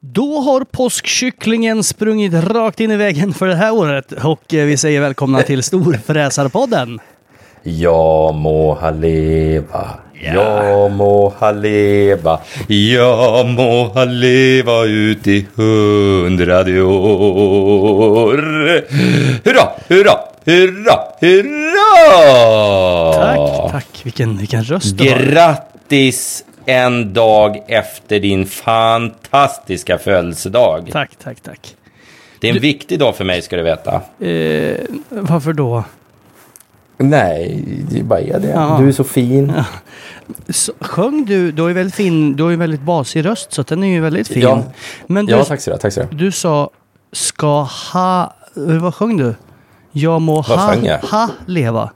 Då har påskkycklingen sprungit rakt in i väggen för det här året och eh, vi säger välkomna till Storfräsarpodden. Jag må ha leva, jag må ha leva, jag må ha leva ut i hundrade år. Hurra, hurra, hurra, hurra! Tack, tack. Vilken, vilken röst du har. Grattis en dag efter din fantastiska födelsedag. Tack, tack, tack. Det är en viktig dag för mig ska du veta. Eh, varför då? Nej, det bara är det. Ja. Du är så fin. Så, sjöng du, du har ju väldigt fin, du har ju väldigt basig röst så den är ju väldigt fin. Ja. Men du, Ja, tack så du Tack så du du sa ska ha, vad sjöng du? Jag må Vad ha, ha leva.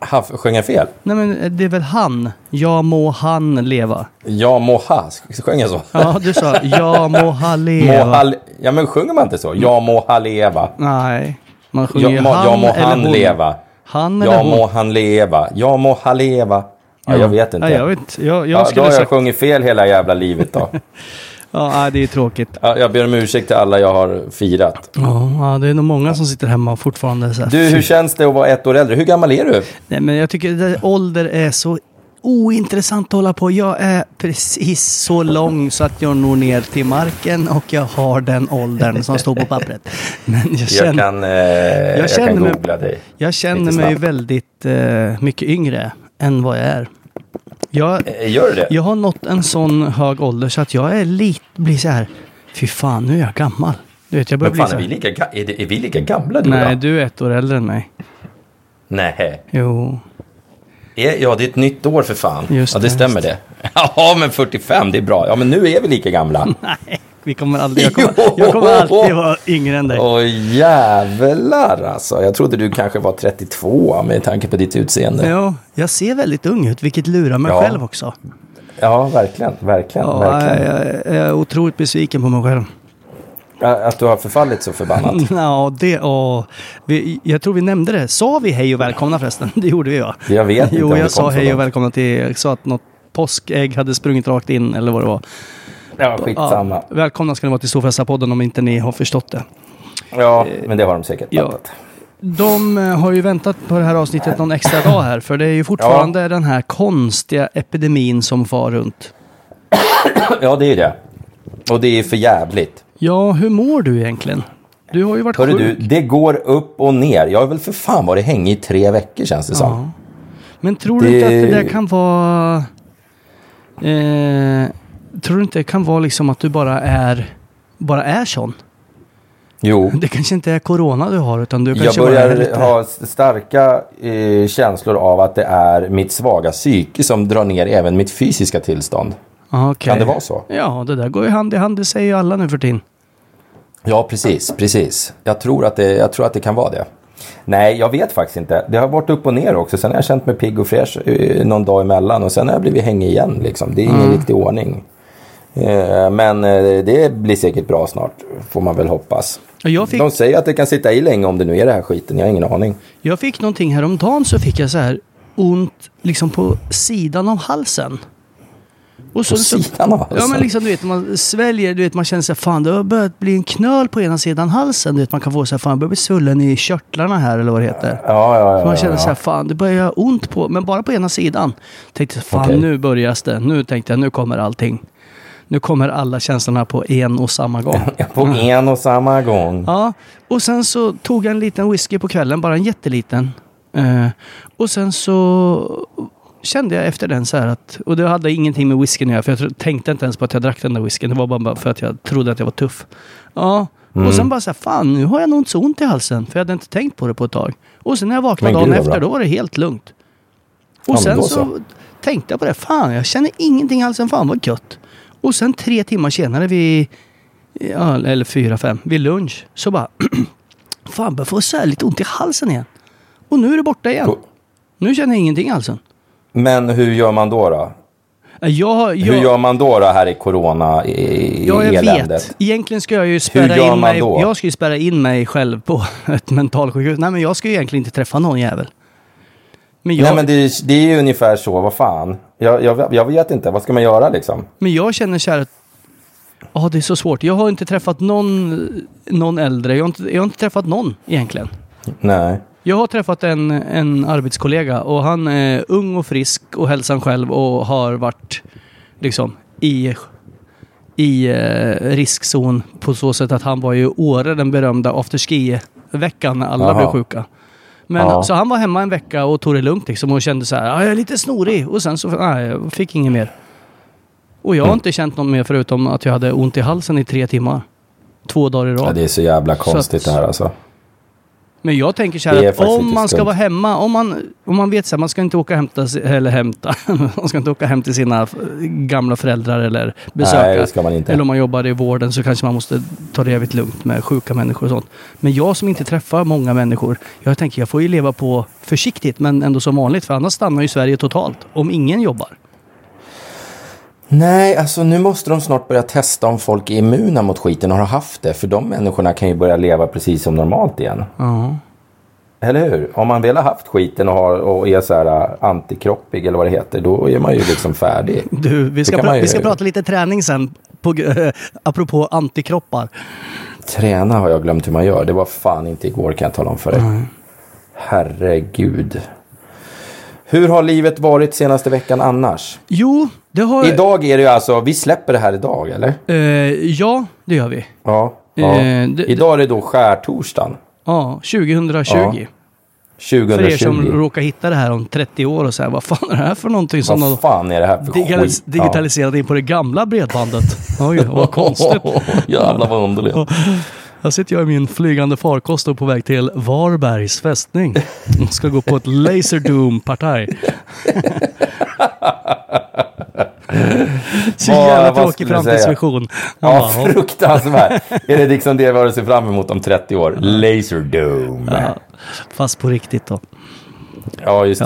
Ha. Sjöng jag fel? Nej men det är väl han? Jag må han leva. Jag må ha. Sjöng jag så? Ja, du sa jag må ha Må leva. ha, le- ja, men sjunger man inte så? Jag må ha leva. Nej, man sjunger ju må, han jag må eller han hon. leva. Han eller Jag hon. må han leva. Jag må ha leva. Ja, jag vet inte. Ja, jag vet. Jag, jag Ja, då har jag sjungit fel hela jävla livet då. Ja, nej, det är tråkigt. Ja, jag ber om ursäkt till alla jag har firat. Ja, ja, det är nog många som sitter hemma och fortfarande så här. Du, hur känns det att vara ett år äldre? Hur gammal är du? Nej, men jag tycker att ålder är så ointressant att hålla på. Jag är precis så lång så att jag når ner till marken och jag har den åldern som står på pappret. Men jag Jag känner, kan, eh, jag känner kan mig- googla dig. jag känner mig väldigt eh, mycket yngre än vad jag är. Jag, Eh, Gör det? jag har nått en sån hög ålder så att jag är lite, blir så här, fy fan nu är jag gammal. Du vet, jag börjar Men bli fan, så är här, vi lika, ga- är, det, är vi lika gamla du och Nej, jag? du är ett år äldre än mig. Nej. Jo, Är- Ja, det är ett nytt år för fan. Just ja, det det, stämmer det. Ja, men 45, det är bra. Ja, men nu är vi lika gamla. nej. Vi kommer aldrig, jag, kommer, jag kommer alltid vara yngre än dig. Åh jävlar alltså. Jag trodde du kanske var 32 med tanke på ditt utseende. Ja, Ja, jag ser väldigt ung ut, vilket lurar mig Ja. själv också. verkligen. Verkligen. Ja, verkligen. jag, jag är otroligt besviken på mig själv. Att du har förfallit så förbannat. Ja, det och vi, Jag tror vi nämnde det. Sa vi hej och välkomna förresten? Det gjorde vi va? Jag vet inte Jo, jag sa hej och välkomna till... Jag sa att något påskägg hade sprungit rakt in eller vad det var. Ja, skitsamma. välkomna ska ni vara till Storfräsarpodden om inte ni har förstått det. Ja, men det har de säkert Ja. fattat. De eh, har ju väntat på det här avsnittet någon extra dag här, för det är ju fortfarande den här konstiga epidemin som far runt. Ja, det är det. Och det är för jävligt. Ja, hur mår du egentligen? Du har ju varit Hörru sjuk. du, det går upp och ner. Jag har väl för fan varit hängig i tre veckor känns det som. Ja. Men tror du Det- inte att det där kan vara... Eh, tror du inte det kan vara liksom att du bara är, bara är sån? Jo. Det kanske inte är corona du har utan du Jag kanske är börjar lite... ha starka eh, känslor av att det är mitt svaga psyke som drar ner även mitt fysiska tillstånd. Ah, okej. Kan det vara så? Ja, det där går ju hand i hand. Det säger ju alla nu för tiden. Ja, precis, precis. Jag tror, att det, jag tror att det kan vara det. Nej, jag vet faktiskt inte. Det har varit upp och ner också. Sen har jag känt mig pigg och fräsch eh, någon dag emellan och sen har jag blivit hängig igen. Liksom. Det är ingen riktig ordning. Eh, Men eh, det blir säkert bra snart, får man väl hoppas. Fick, De säger att det kan sitta i länge om det nu är det här skiten. Jag har ingen aning. jag fick någonting häromdagen så fick jag så här ont liksom på sidan av halsen. Och så, På sidan av Ja halsen? men liksom du vet man sväljer, du vet man känner sig fan det har börjat bli en knöl på ena sidan halsen. Du vet man kan få så här fan jag börjar bli svullen i körtlarna här eller vad det heter. Ja, ja, ja. man ja, känner ja. så här fan det börjar göra ont på, men bara på ena sidan. Tänkte fan Okej. nu börjar det. Nu tänkte jag nu kommer allting. Nu kommer alla känslorna på en och samma gång. På en och samma gång. Ja, och sen så tog jag en liten whisky på kvällen, bara en jätteliten. Eh, och sen så kände jag efter den så här att, och det hade ingenting med whiskyn att göra, för jag tänkte inte ens på att jag drack den där whiskyn. Det var bara för att jag trodde att jag var tuff. Ja, och sen bara så här, fan nu har jag nog inte så ont i halsen, för jag hade inte tänkt på det på ett tag. Och sen när jag vaknade Men dagen gud, efter, då var det helt lugnt. Och Ja, sen så. så. tänkte jag på det, fan jag känner ingenting i halsen, fan vad gött. Och sen tre timmar senare vid ja, eller fyra, fem, vid lunch. Så bara, fan börjar få så lite ont i halsen igen. Och nu är det borta igen. På- Nu känner jag ingenting i halsen. Men hur gör man då? då? Jag, jag, Hur gör man då, då här i corona i, ja, jag eländet? vet. Egentligen ska jag ju spärra in mig. då? Jag ska ju spärra in mig själv på ett mentalsjukhus. Nej men jag ska ju egentligen inte träffa någon jävel. Men jag, Nej men det, det är ju ungefär så, vad fan. Jag, jag, jag vet inte, vad ska man göra liksom? Men jag känner så här att Ja, det är så svårt. Jag har inte träffat någon, någon äldre. Jag har, inte, jag har inte träffat någon egentligen. Nej. Jag har träffat en, en arbetskollega och han är ung och frisk och hälsan själv och har varit liksom i, i eh, riskzon på så sätt att han var ju Åre, den berömda afterski-veckan när alla Jaha. blev sjuka. Men Ja. så han var hemma en vecka och tog det lugnt liksom och kände så här, "Ja, jag är lite snorig och sen så, nej, jag fick inget mer. Och jag har inte känt något mer förutom att jag hade ont i halsen i tre timmar. Två dagar i rad. Ja, det är så jävla konstigt att- det här alltså. Men jag tänker så här är att om man ska skumt. vara hemma, om man, om man vet så här, man ska inte åka hämta, eller hämta, man ska inte åka hem till sina gamla föräldrar eller besöka. Nej, det ska man inte. Eller om man jobbar i vården så kanske man måste ta det jävligt lugnt med sjuka människor och sånt. Men jag som inte träffar många människor, jag tänker jag får ju leva på försiktigt men ändå som vanligt för annars stannar ju Sverige totalt om ingen jobbar. Nej, alltså nu måste de snart börja testa om folk är immuna mot skiten och har haft det. För de människorna kan ju börja leva precis som normalt igen. Ja. Eller hur? Om man väl har haft skiten och, har, och är så här äh, antikroppig eller vad det heter, då är man ju liksom färdig. Du, vi ska, pra- ju- vi ska prata lite träning sen, på, g- apropå antikroppar. Träna har jag glömt hur man gör. Det var fan inte igår kan jag tala om för dig. Herregud. Hur har livet varit senaste veckan annars? Jo, har... Idag är det ju alltså, vi släpper det här idag eller? Eh, ja, det gör vi. Ja. ja. Eh, det- idag är det då skärtorsdagen. Ja, 2020. Ja, För 2020. er som råkar hitta det här om 30 år och säga vad fan är det här för någonting som Vad fan är det här för digital- skit? digitaliserat in på det gamla bredbandet? Oj, vad konstigt. Jävlar vad underligt. Här sitter jag i min flygande farkost och på väg till Varbergs fästning. Jag ska gå på ett Laserdoom-partaj. Så jävla tråkig framtidsvision. Ja, Ja, fruktansvärt. är det liksom det vi har att se fram emot om 30 år? Laserdome. ja, fast på riktigt då. Ja, just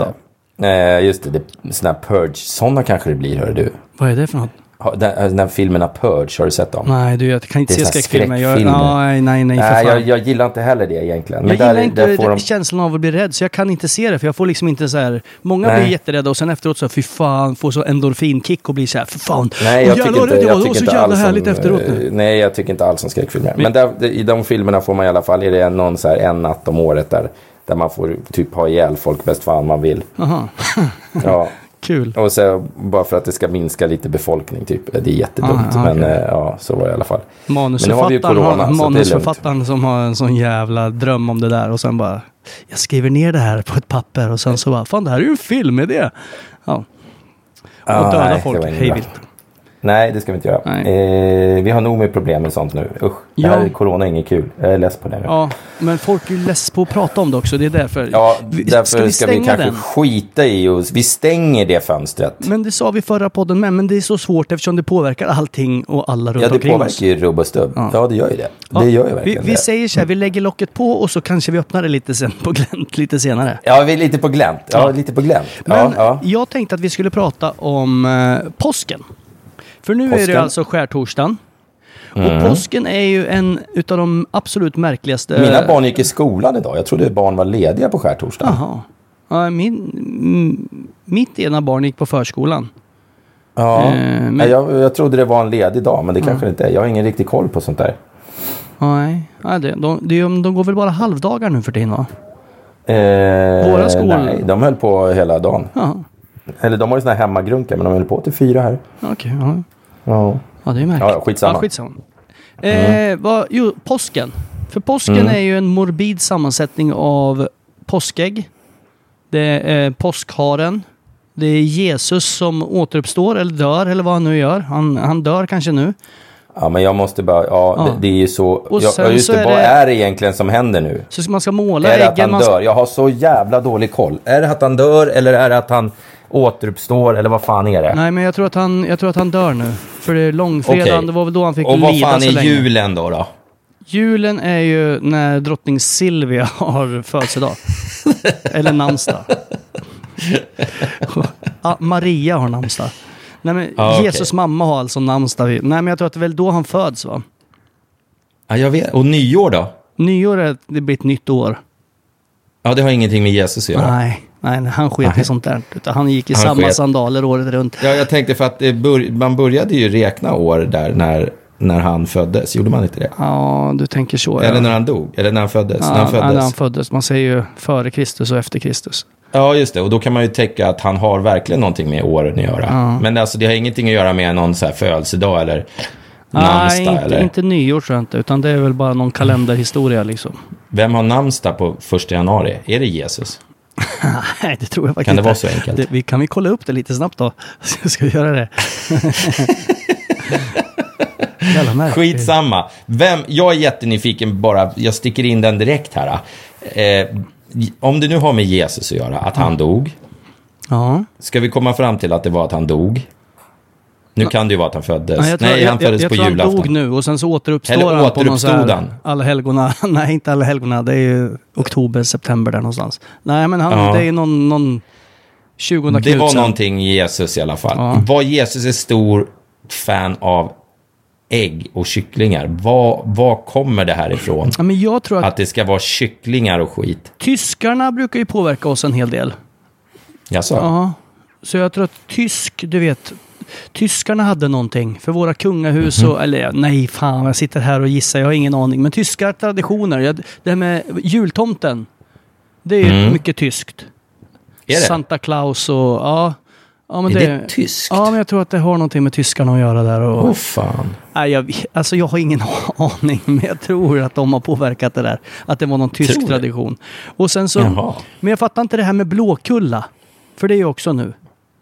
det. Eh, just det, det såna här Purge. Sådana kanske det blir, hör du. Vad är det för något? Den, den här filmerna Purge, har du sett dem? Nej, du, jag kan inte se skräckfilmer. Jag, nej, nej, nej, Nej, jag, jag gillar inte heller det egentligen. Men Jag där, gillar inte där de... känslan av att bli rädd, så jag kan inte se det. För jag får liksom inte så här... Många Nej. blir jätterädda och sen efteråt så, fy fan, får så endorfinkick och blir så här, för fan. Nej, jag tycker inte, jag tycker så inte jävla alls härligt om, efteråt nu. eh, Nej, jag tycker inte alls om skräckfilmer. Men där, i de filmerna får man i alla fall, är det någon så här en natt om året där, där man får typ ha ihjäl folk bäst fan man vill. Aha. Ja. Kul. Och så, bara för att det ska minska lite befolkning typ. Det är jättedumt. Ah, ja, men eh, ja, så var det i alla fall. Manusförfattaren, corona, har, det är manusförfattaren som har en sån jävla dröm om det där och sen bara Jag skriver ner det här på ett papper och sen så bara Fan det här är ju en filmidé. Ja. Och Ah, döda nej, det folk inget hejvilt. Nej, det ska vi inte göra. Eh, vi har nog med problem med sånt nu. Usch, det Ja. här är corona är inget kul. Jag är less på det nu. Ja, men folk är less på att prata om det också. Det är därför. Ja, Vi- därför ska vi, stänga kanske den? skita i oss. Vi stänger det fönstret. Men det sa vi förra podden med, men det är så svårt eftersom det påverkar allting och alla runt ja, det omkring oss. påverkar ju rubb och stubb. Ja. Ja. det gör ju det. Ja, Det gör ju vi, verkligen vi det. säger så här, vi lägger locket på och så kanske vi öppnar det lite sen på glänt lite senare. Ja, vi är lite på glänt. Ja, Ja. lite på glänt. Men Ja, ja. jag tänkte att vi skulle prata om eh, påsken. För nu är det Påsken. alltså skärtorsdagen. Mm. Och påsken är ju en utav de absolut märkligaste... Mina barn gick i skolan idag. Jag trodde barn var lediga på skärtorsdagen. Jaha. Ja, min, mitt ena barn gick på förskolan. Ja. Eh, men- jag, jag trodde det var en ledig dag, men det kanske det inte är. Jag har ingen riktig koll på sånt där. Nej, ja, det, de, de, de går väl bara halvdagar nu för tiden va? Eh, Våra skol- Nej, de höll på hela dagen. Ja, Eller de har ju såna här hemmagrunkar, men de höll på till fyra här. okej. ja. Ja. ja, det är märkligt. Ja, skitsamma. Ja, skitsamma. Eh, vad, jo, påsken. För påsken Mm. är ju en morbid sammansättning av påskägg. Det är eh, påskharen. Det är Jesus som återuppstår eller dör eller vad han nu gör. Han, han dör kanske nu. ja, men jag måste bara... Ja, Ja. Det, det är ju så... Och ja, sen ja, just så det, är vad det- är det egentligen som händer nu? Så man ska måla Är det att äggen. han Man ska, dör? Jag har så jävla dålig koll. Är det att han dör eller är det att han återuppstår eller vad fan är det? nej, men jag tror, att han, jag tror att han dör nu. För det är långfredagen, Okej. det var väl då han fick Och vad lida fan så är länge. julen då? då? Julen är ju när drottning Silvia har födelsedag. Eller namnsdag. ja, Maria har namnsdag. Nej, men okej. Jesus mamma har alltså namnsdag. Nej, men jag tror att det är väl då han föds va? Ja, jag vet. Och nyår då? Nyår är det blir ett nytt år. Ja, det har ingenting med Jesus att göra. Nej, nej, nej, han sket i Nej. sånt där. Utan han gick i Han samma sket. sandaler året runt. Ja, jag tänkte för att bör, man började ju räkna år där när, när han föddes. Gjorde man inte det? Ja, du tänker så. Eller ja. när han dog? Eller när han föddes? Ja, när han nej, föddes. när han föddes. Man säger ju före Kristus och efter Kristus. Ja, just det. Och då kan man ju tänka att han har verkligen någonting med åren att göra. Ja. Men alltså, det har ingenting att göra med någon så här födelsedag eller Nej, namnsdag. inte, eller? inte nyår tror jag inte. Utan det är väl bara någon kalenderhistoria liksom. Vem har namnsdag på första januari? Är det Jesus? Nej, det tror jag faktiskt Kan det vara så enkelt? Det, vi, kan vi kolla upp det lite snabbt då? Ska vi göra det? Skitsamma. Vem, jag är jättenyfiken bara, jag sticker in den direkt här. Eh, om det nu har med Jesus att göra, att han dog. Ja. Ska vi komma fram till att det var att han dog? Nu kan det ju vara att han föddes. Nej, jag tror, Nej, han jag, jag, föddes jag på tror han julafton. dog nu och sen så återuppstår Eller han på någon så återuppstod här han? alla helgona. Nej, inte alla helgona. Det är ju oktober, september där någonstans. Nej, men han, Ja. det är någon, någon 20 Det Knut var någonting Jesus i alla fall. Ja. Var Jesus ett stor fan av ägg och kycklingar? Var, var kommer det här ifrån? Ja, men jag tror att, Att det ska vara kycklingar och skit? tyskarna brukar ju påverka oss en hel del. Jaså? Ja. Så jag tror att tysk, du vet, tyskarna hade någonting. För våra kungahus Mhm. och, eller nej fan, jag sitter här och gissar, jag har ingen aning. Men tyska traditioner, jag, det här med jultomten, det är Mm. mycket tyskt. Är det? Santa Claus och ja. ja men Är det tyskt? Ja, men jag tror att det har någonting med tyskarna att göra där. Åh fan. nej, jag, alltså jag har ingen aning, men jag tror att de har påverkat det där. Att det var någon tysk det? tradition. Och sen så, Jaha. men jag fattar inte det här med blåkulla. För det är ju också nu.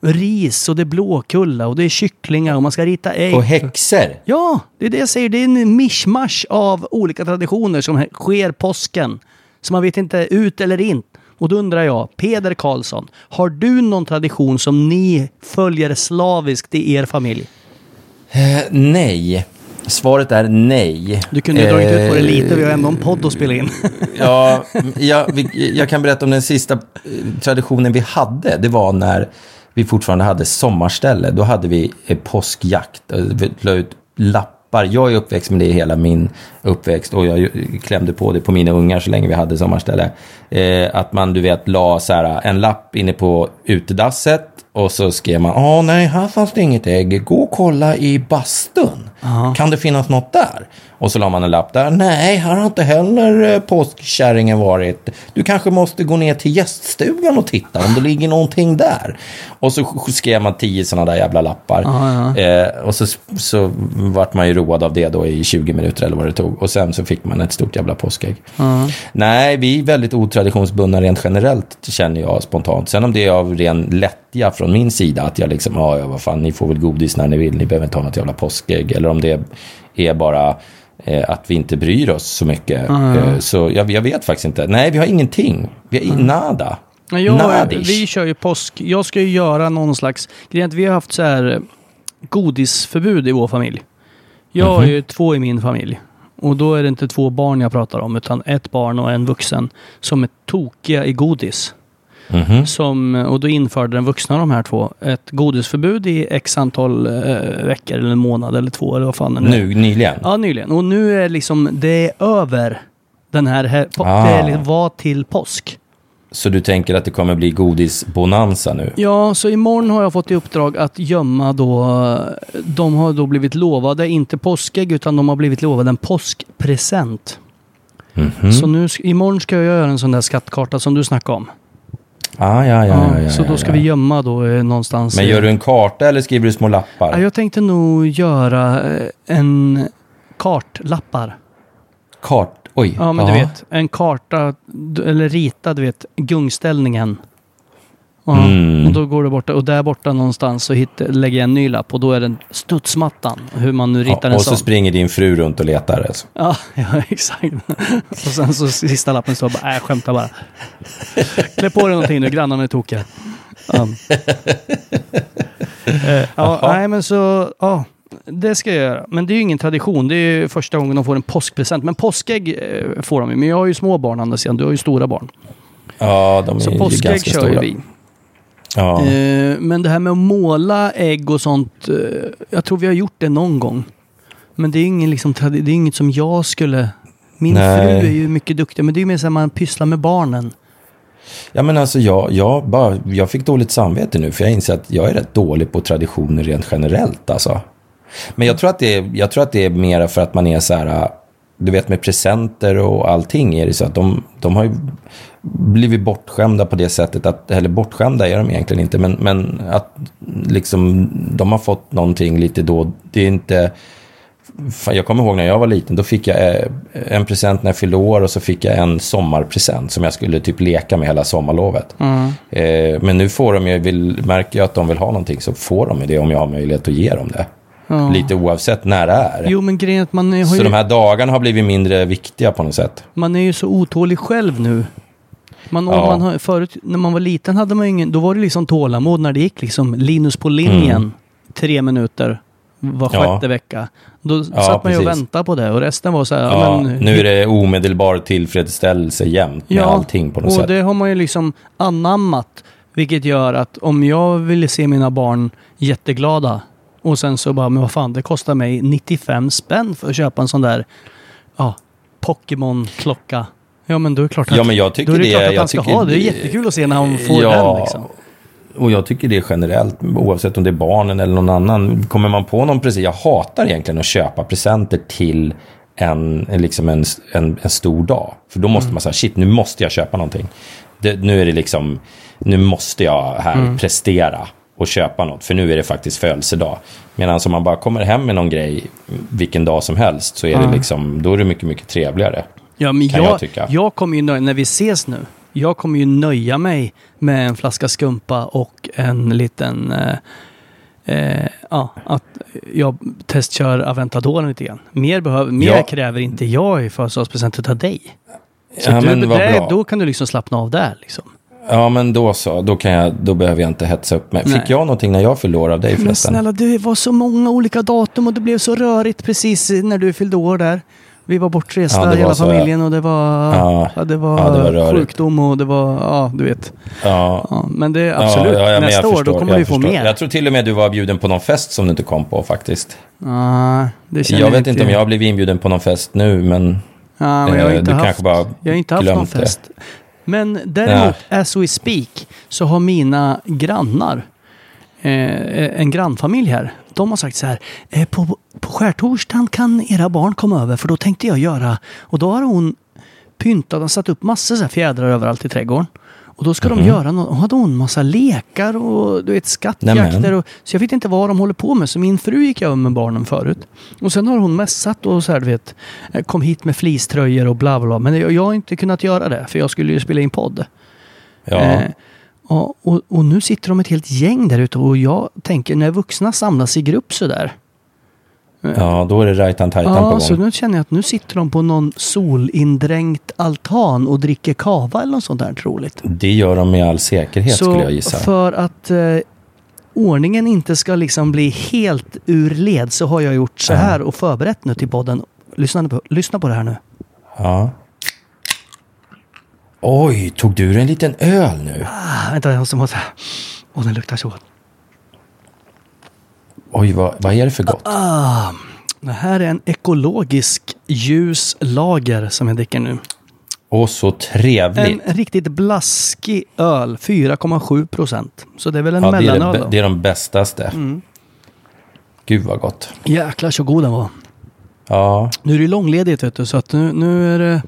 Ris och det är blåkulla och det är kycklingar och man ska rita ägg. Och häxor? Ja, det är det jag säger. Det är en mischmasch av olika traditioner som sker påsken. Så man vet inte ut eller in. Och då undrar jag, Peder Karlsson, har du någon tradition som ni följer slaviskt i er familj? Eh, nej. Svaret är nej. Du kunde ju dragit ut på det Eh, lite, vi har ändå en podd att spela in. Ja, jag, jag kan berätta om den sista eh, traditionen vi hade. Det var när vi fortfarande hade sommarställe. Då hade vi eh, påskjakt. Eh, Vi la ut lappar. Jag är uppväxt med det hela min uppväxt och jag klämde på det på mina ungar så länge vi hade sommarställe. Eh, att man, du vet, la så här, en lapp inne på utedasset och så skrev man, åh nej, här fanns det inget ägg, gå och kolla i bastun. Kan det finnas något där? Och så la man en lapp där. Nej, här har inte heller eh, påskkärringen varit. Du kanske måste gå ner till gäststugan och titta om det ligger någonting där. Och så skrev man tio sådana där jävla lappar. Eh, och så, så vart man ju road av det då i 20 minuter eller vad det tog. Och sen så fick man ett stort jävla påskägg. Nej, vi är väldigt otraditionsbundna rent generellt, känner jag spontant. Sen om det är av ren lättja från min sida, att jag liksom, ja, ja, vad fan, ni får väl godis när ni vill, ni behöver inte ha något jävla påskägg. Eller om det är bara att vi inte bryr oss så mycket. Eh, så jag, jag vet faktiskt inte. Nej, vi har ingenting. Vi har i- nada. Jag, Nadish. vi kör ju påsk. Jag ska ju göra någon slags... Vi har haft så här eh, godisförbud i vår familj. Jag Mhm. är ju två i min familj. Och då är det inte två barn jag pratar om, utan ett barn och en vuxen som är tokiga i godis. Mhm. Som, och då införde den vuxna de här två ett godisförbud i x antal eh, veckor eller en månad eller två eller vad fan det nu nyligen. Ja, nyligen. Och nu är liksom, det är över den här, här Ah. det liksom, var till påsk. Så du tänker att det kommer bli godisbonanza nu? Ja, så imorgon har jag fått i uppdrag att gömma då, de har då blivit lovade, inte påskägg, utan de har blivit lovade en påskpresent. Mhm. Så nu, imorgon ska jag göra en sån där skattkarta som du snackade om. Ah, ja, ja, ja, ja, så då ska vi gömma då eh, någonstans. Men eh, gör du en karta eller skriver du små lappar? Ja, jag tänkte nog göra eh, en kartlappar. Kart... Oj. Ja, men du vet, en karta, eller rita, du vet, gungställningen. Ja, Mm. Och då går det borta, och där borta någonstans så hit, lägger jag en ny lapp och då är den studsmattan. Hur man nu ritar Ja, en och så sån. springer din fru runt och letar. Alltså. Ja, ja, exakt. och sen så sista lappen står bara, äh, skämtar bara. Klä på dig någonting nu, grannarna är tokiga. Ja. Eh, ja, nej men så, ja. Det ska jag göra. Men det är ju ingen tradition. Det är ju första gången de får en påskpresent. Men påskägg eh, får de ju. Men jag har ju små barn Anders igen. Du har ju stora barn. Ja, de är Så påskägg ganska kör ju stora. vi. Ja. Eh, men det här med att måla ägg och sånt. Eh, jag tror vi har gjort det någon gång. Men det är, ingen, liksom, det är inget som jag skulle... Min Nej. fru är ju mycket duktig. Men det är ju mer så att man pysslar med barnen. ja, men alltså jag, jag, bara, jag fick dåligt samvete nu för jag inser att jag är rätt dålig på traditioner rent generellt. Alltså. Men jag tror, att det är, jag tror att det är mera för att man är så här, du vet med presenter och allting är det så att de, de har ju blivit bortskämda på det sättet att, eller bortskämda är de egentligen inte, men, men att liksom de har fått någonting lite då, det är inte, Fan, jag kommer ihåg när jag var liten, då fick jag eh, en present när jag fyllde år och så fick jag en sommarpresent som jag skulle typ leka med hela sommarlovet. Eh, men nu får de ju, vill, märker jag att de vill ha någonting så får de det om jag har möjlighet att ge dem det. Lite oavsett när det är. Jo, men grejen man är, har så ju, de här dagarna har blivit mindre viktiga på något sätt. man är ju så otålig själv nu. Man, Ja. man har, förut, när man var liten hade man ingen... Då var det liksom tålamod när det gick liksom Linus på linjen. Tre minuter var Mm. Ja. sjätte vecka. Då Ja, satt man ju och väntade på det och resten var så här... Ja, men, nu är det omedelbar tillfredsställelse jämt med allting på något och sätt. det har man ju liksom anammat. Vilket gör att om jag ville se mina barn jätteglada och sen så bara, men vad fan, det kostar mig 95 spänn för att köpa en sån där ja, Pokémon-klocka. Ja men då är det klart att, Ja, men jag tycker då är det, det- klart att han ska ha det. Det är jättekul att se när han får Ja. den liksom. Och jag tycker det är generellt, oavsett om det är barnen eller någon annan. Kommer man på någon present, jag hatar egentligen att köpa presenter till en, liksom en, en, en stor dag. För då måste Mm. man säga, shit nu måste jag köpa någonting. Det, nu är det liksom, nu måste jag här Mm. prestera och köpa något. För nu är det faktiskt födelsedag. Medan om man bara kommer hem med någon grej vilken dag som helst så är det liksom, då är det mycket, mycket trevligare. Ja, men Kan jag, jag tycka. jag kommer ju nöja, när vi ses nu, jag kommer ju nöja mig med en flaska skumpa och en liten... Eh, eh, ja, att jag testkör Aventadoren lite grann. Mer, behöver, mer Ja. kräver inte jag i födelsedagspresent av dig. Så Ja, du, men bra. då kan du liksom slappna av där liksom. Ja, men då så. Då, kan jag, då behöver jag inte hetsa upp mig. Nej. Fick jag någonting när jag fyllde år av dig Men förresten? snälla, det var så många olika datum och det blev så rörigt precis när du fyllde år där. Vi var bortresta Ja, var hela så, familjen och det var, Ja. ja, det var, det var sjukdom och det var, ja du vet. Ja, men det är absolut, nästa jag år förstår, då kommer jag vi få förstår. mer. Jag tror till och med du var bjuden på någon fest som du inte kom på faktiskt. Ja, det känner Jag vet inte om jag har blivit inbjuden på någon fest nu, men Ja, men jag har eh, inte du haft, kanske bara jag har inte haft någon glömt det. fest. Men däremot, as we speak, så har mina grannar eh, en grannfamilj här. De har sagt så här. Eh, på, på skärtorsdagen kan era barn komma över för då tänkte jag göra. Och då har hon pyntat och satt upp massor så fjädrar överallt i trädgården. Och då ska de göra något. Och hade hon massa lekar och du vet skattjakter. Och, så jag vet inte vad de håller på med. Så min fru gick över med barnen förut. Och sen har hon mässat och så här du vet. eh, Kom hit med fleecetröjor och bla bla. Men jag, jag har inte kunnat göra det. För jag skulle ju spela in podd. Ja. Eh, ja, och, och nu sitter de ett helt gäng där ute och jag tänker när vuxna samlas i grupp sådär. ja, då är det rajtan tajtan Ja, på så gång. nu känner jag att nu sitter de på någon solindränkt altan och dricker kava eller något sånt där troligt. Det gör de med all säkerhet så skulle jag gissa. för att eh, ordningen inte ska liksom bli helt ur led så har jag gjort så här och förberett nu till podden. Lyssna på, lyssna på det här nu. Ja. Oj, tog du en liten öl nu? Ah, vänta, jag måste... måste. Åh, den luktar så. Oj, vad, vad är det för gott? Ah, det här är en ekologisk ljus lager som jag dricker nu. Åh, så trevligt. En riktigt blaskig öl, 4,7 procent. Så det är väl en ja, det, är mellanöl det, det är de bästaste. Mm. Gud vad gott. Jäklar så god den var. Ja, Nu är det långledigt vet du, så att nu, nu är det...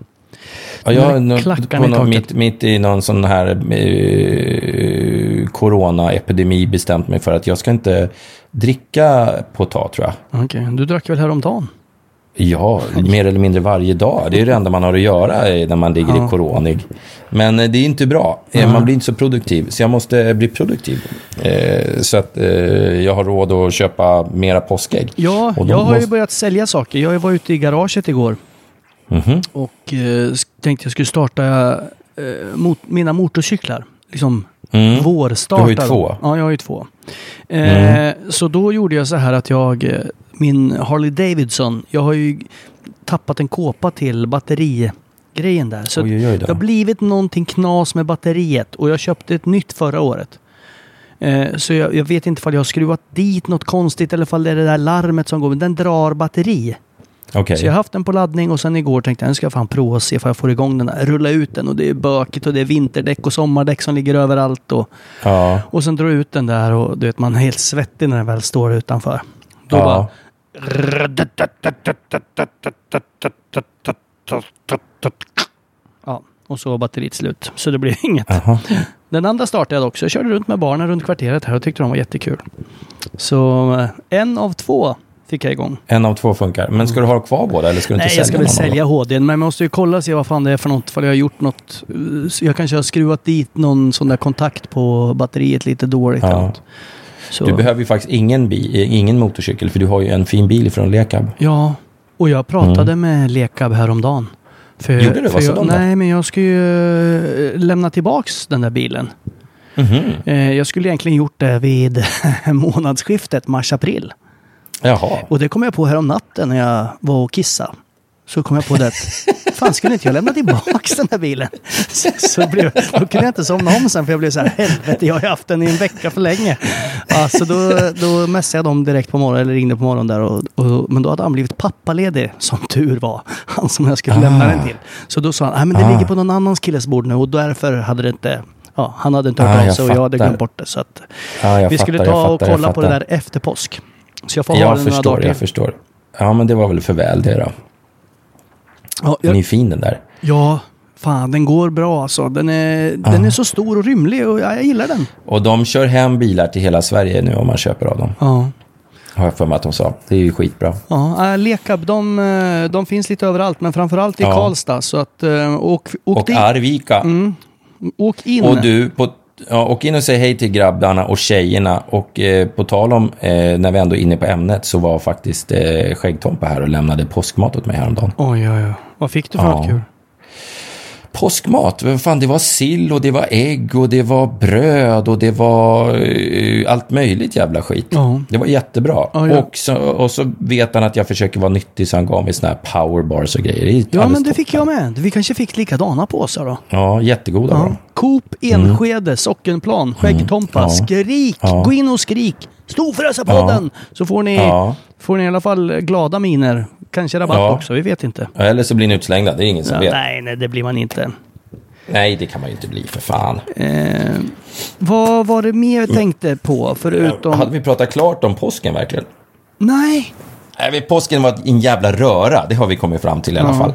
ja jag på någon, mitt, mitt i någon sån här eh, coronaepidemi bestämt mig för att jag ska inte dricka på ett tag tror jag. Okej, du drack väl häromdagen? Ja, mer eller mindre varje dag. Det är det enda man har att göra eh, när man ligger Ja. i coronig. Men eh, det är inte bra. Eh, Man blir inte så produktiv. Så jag måste bli produktiv. Eh, Så att eh, jag har råd att köpa mera påskägg. Ja, jag har ju måste- börjat sälja saker. Jag var ute i garaget igår Mhm. och eh, tänkte jag skulle starta eh, mot, mina motorcyklar. Liksom Mm. vårstarta. Du har ju två. Ja, jag har ju två. Eh, Så då gjorde jag så här att jag, eh, min Harley Davidson, jag har ju tappat en kåpa till batterigrejen där. Så Oj, oj, oj det har blivit någonting knas med batteriet och jag köpte ett nytt förra året. Eh, Så jag, jag vet inte om jag har skruvat dit något konstigt eller om det är det där larmet som går. Men den drar batteri. Okej. Så jag har haft den på laddning och sen igår tänkte jag nu ska jag fan prova och se om jag får igång den där. Rulla ut den och det är bökigt och det är vinterdäck och sommardäck som ligger överallt. Och, Ja. och sen drar jag ut den där och du vet man är helt svettig när den väl står utanför. Då ja. bara... Ja, och så var batteriet slut. Så det blev inget. Jaha. Den andra startade jag också. Jag körde runt med barnen runt kvarteret här och tyckte de var jättekul. Så eh, en av två fick jag igång. En av två funkar. Men ska du ha kvar båda eller ska du inte Nej, sälja jag ska väl sälja HDn, men jag måste ju kolla och se vad fan det är för något. För jag har gjort något. eh, Jag kanske har skruvat dit någon sån där kontakt på batteriet lite dåligt. Ja. Så, Du behöver ju faktiskt ingen, bi- ingen motorcykel för du har ju en fin bil från Lekab. Ja, och jag pratade med Lekab häromdagen. För, Mm. Gjorde du? Vad sa de? Nej, men jag ska ju eh, lämna tillbaks den där bilen. Mhm. Eh, Jag skulle egentligen gjort det vid månadsskiftet mars-april. Jaha. Och det kom jag på härom natten när jag var och kissade. Så kom jag på det att fan skulle inte jag lämna tillbaks den här bilen? Så, så blev, då kunde jag inte somna om sen för jag blev så här helvete jag har ju haft den i en vecka för länge. Ja, så då, då messade jag dem direkt på morgonen, eller ringde på morgonen där. Och, och, men då hade han blivit pappaledig, som tur var. Han som jag skulle lämna den till. Så då sa han, nej men det Ah. ligger på någon annans killes bord nu och därför hade det inte Ja, han hade inte hört Ah, av sig och jag hade glömt bort det. Så att jag vi skulle ta och kolla på det där efter påsk. Så jag får ha Jag den några förstår, dagar jag förstår. Ja, men det var väl för väl det då. Ja, Den är jag, fin den där. ja, fan den går bra alltså. Den är, den är så stor och rymlig och jag, jag gillar den. Och de kör hem bilar till hela Sverige nu om man köper av dem. Ja. Har jag för mig att de sa. Det är ju skitbra. Ja, äh, Lekab, de, de finns lite överallt, men framförallt i Ja. Karlstad. Så att, eh, åk, åk, Och dit, Arvika. åk in. Och du, på, ja, åk in och säg hej till grabbarna och tjejerna. Och eh, på tal om, eh, när vi ändå är inne på ämnet, så var faktiskt eh, Skäggtompa här och lämnade påskmat åt mig häromdagen. Oj, oj, oj. Vad fick du för Ja. något kul? Påskmat, fan, det var sill och det var ägg och det var bröd och det var eh, allt möjligt jävla skit. Ja. Det var jättebra. Ja, ja. Och, så, och så vet han att jag försöker vara nyttig så han gav mig såna här powerbars och grejer. Ja, men det fick jag med. Vi kanske fick likadana påsar då. Ja, jättegoda var Ja. de. Coop, Enskede, Sockenplan, Skäggtompa. Mm. Ja. Skrik! Ja. Gå in och skrik! Storfräsarpodden! Så får ni, Ja. får ni i alla fall glada miner. Kanske rabatt Ja. också, vi vet inte. Eller så blir ni utslängda, det är ingen som Ja, vet. nej, nej, det blir man inte. Nej, det kan man ju inte bli för fan. Eh, vad var det mer jag tänkte på förutom... Hade vi pratat klart om påsken verkligen? Nej! Nej, påsken var en jävla röra. Det har vi kommit fram till i alla fall.